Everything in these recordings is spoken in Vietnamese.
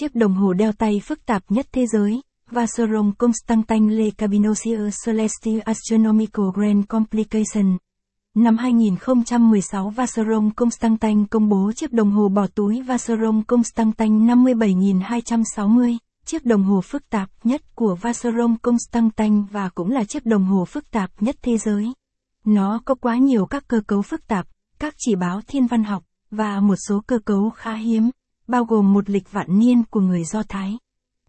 chiếc đồng hồ đeo tay phức tạp nhất thế giới, Vacheron Constantin Le Cabinosier Celestial Astronomical Grand Complication. Năm 2016 Vacheron Constantin công bố chiếc đồng hồ bỏ túi Vacheron Constantin 57260, chiếc đồng hồ phức tạp nhất của Vacheron Constantin và cũng là chiếc đồng hồ phức tạp nhất thế giới. Nó có quá nhiều các cơ cấu phức tạp, các chỉ báo thiên văn học, và một số cơ cấu khá hiếm, bao gồm một lịch vạn niên của người Do Thái.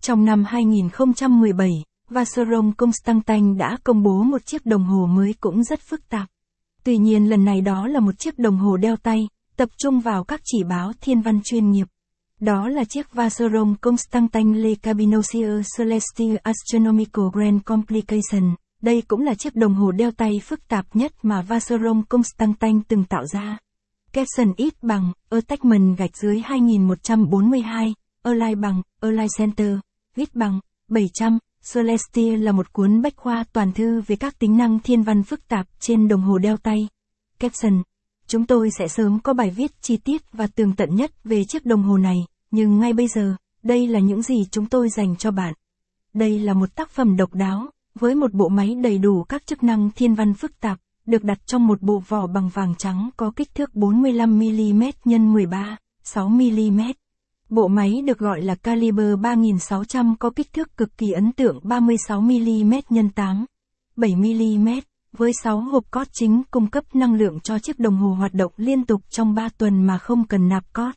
Trong năm 2017, Vacheron Constantin đã công bố một chiếc đồng hồ mới cũng rất phức tạp. Tuy nhiên lần này đó là một chiếc đồng hồ đeo tay, tập trung vào các chỉ báo thiên văn chuyên nghiệp. Đó là chiếc Vacheron Constantin Le Cabinosier Celestial Astronomical Grand Complication. Đây cũng là chiếc đồng hồ đeo tay phức tạp nhất mà Vacheron Constantin từng tạo ra caption ít bằng, Attachment gạch dưới 2142, Align bằng, Align Center, ít bằng, 700, Celestia là một cuốn bách khoa toàn thư về các tính năng thiên văn phức tạp trên đồng hồ đeo tay. Caption Chúng tôi sẽ sớm có bài viết chi tiết và tường tận nhất về chiếc đồng hồ này, nhưng ngay bây giờ, đây là những gì chúng tôi dành cho bạn. Đây là một tác phẩm độc đáo, với một bộ máy đầy đủ các chức năng thiên văn phức tạp, được đặt trong một bộ vỏ bằng vàng trắng có kích thước 45mm x 13, 6mm. Bộ máy được gọi là caliber 3600 có kích thước cực kỳ ấn tượng 36mm x 8, 7mm, với 6 hộp cót chính cung cấp năng lượng cho chiếc đồng hồ hoạt động liên tục trong 3 tuần mà không cần nạp cót.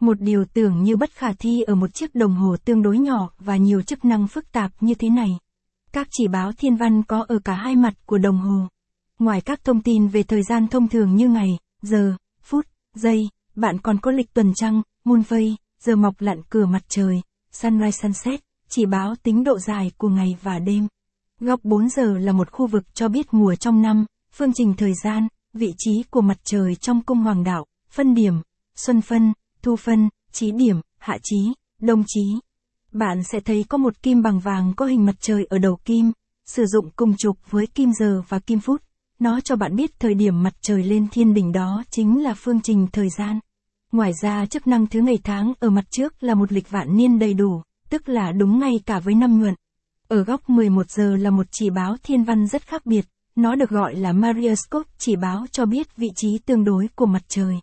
Một điều tưởng như bất khả thi ở một chiếc đồng hồ tương đối nhỏ và nhiều chức năng phức tạp như thế này. Các chỉ báo thiên văn có ở cả hai mặt của đồng hồ. Ngoài các thông tin về thời gian thông thường như ngày, giờ, phút, giây, bạn còn có lịch tuần trăng, moon phase, giờ mọc lặn cửa mặt trời, sunrise sunset, chỉ báo tính độ dài của ngày và đêm. Góc 4 giờ là một khu vực cho biết mùa trong năm, phương trình thời gian, vị trí của mặt trời trong cung hoàng đạo, phân điểm, xuân phân, thu phân, chí điểm, hạ chí, đông chí. Bạn sẽ thấy có một kim bằng vàng có hình mặt trời ở đầu kim, sử dụng cùng trục với kim giờ và kim phút. Nó cho bạn biết thời điểm mặt trời lên thiên đỉnh đó chính là phương trình thời gian. Ngoài ra chức năng thứ ngày tháng ở mặt trước là một lịch vạn niên đầy đủ, tức là đúng ngay cả với năm nhuận. Ở góc 11 giờ là một chỉ báo thiên văn rất khác biệt, nó được gọi là Marioscope chỉ báo cho biết vị trí tương đối của mặt trời.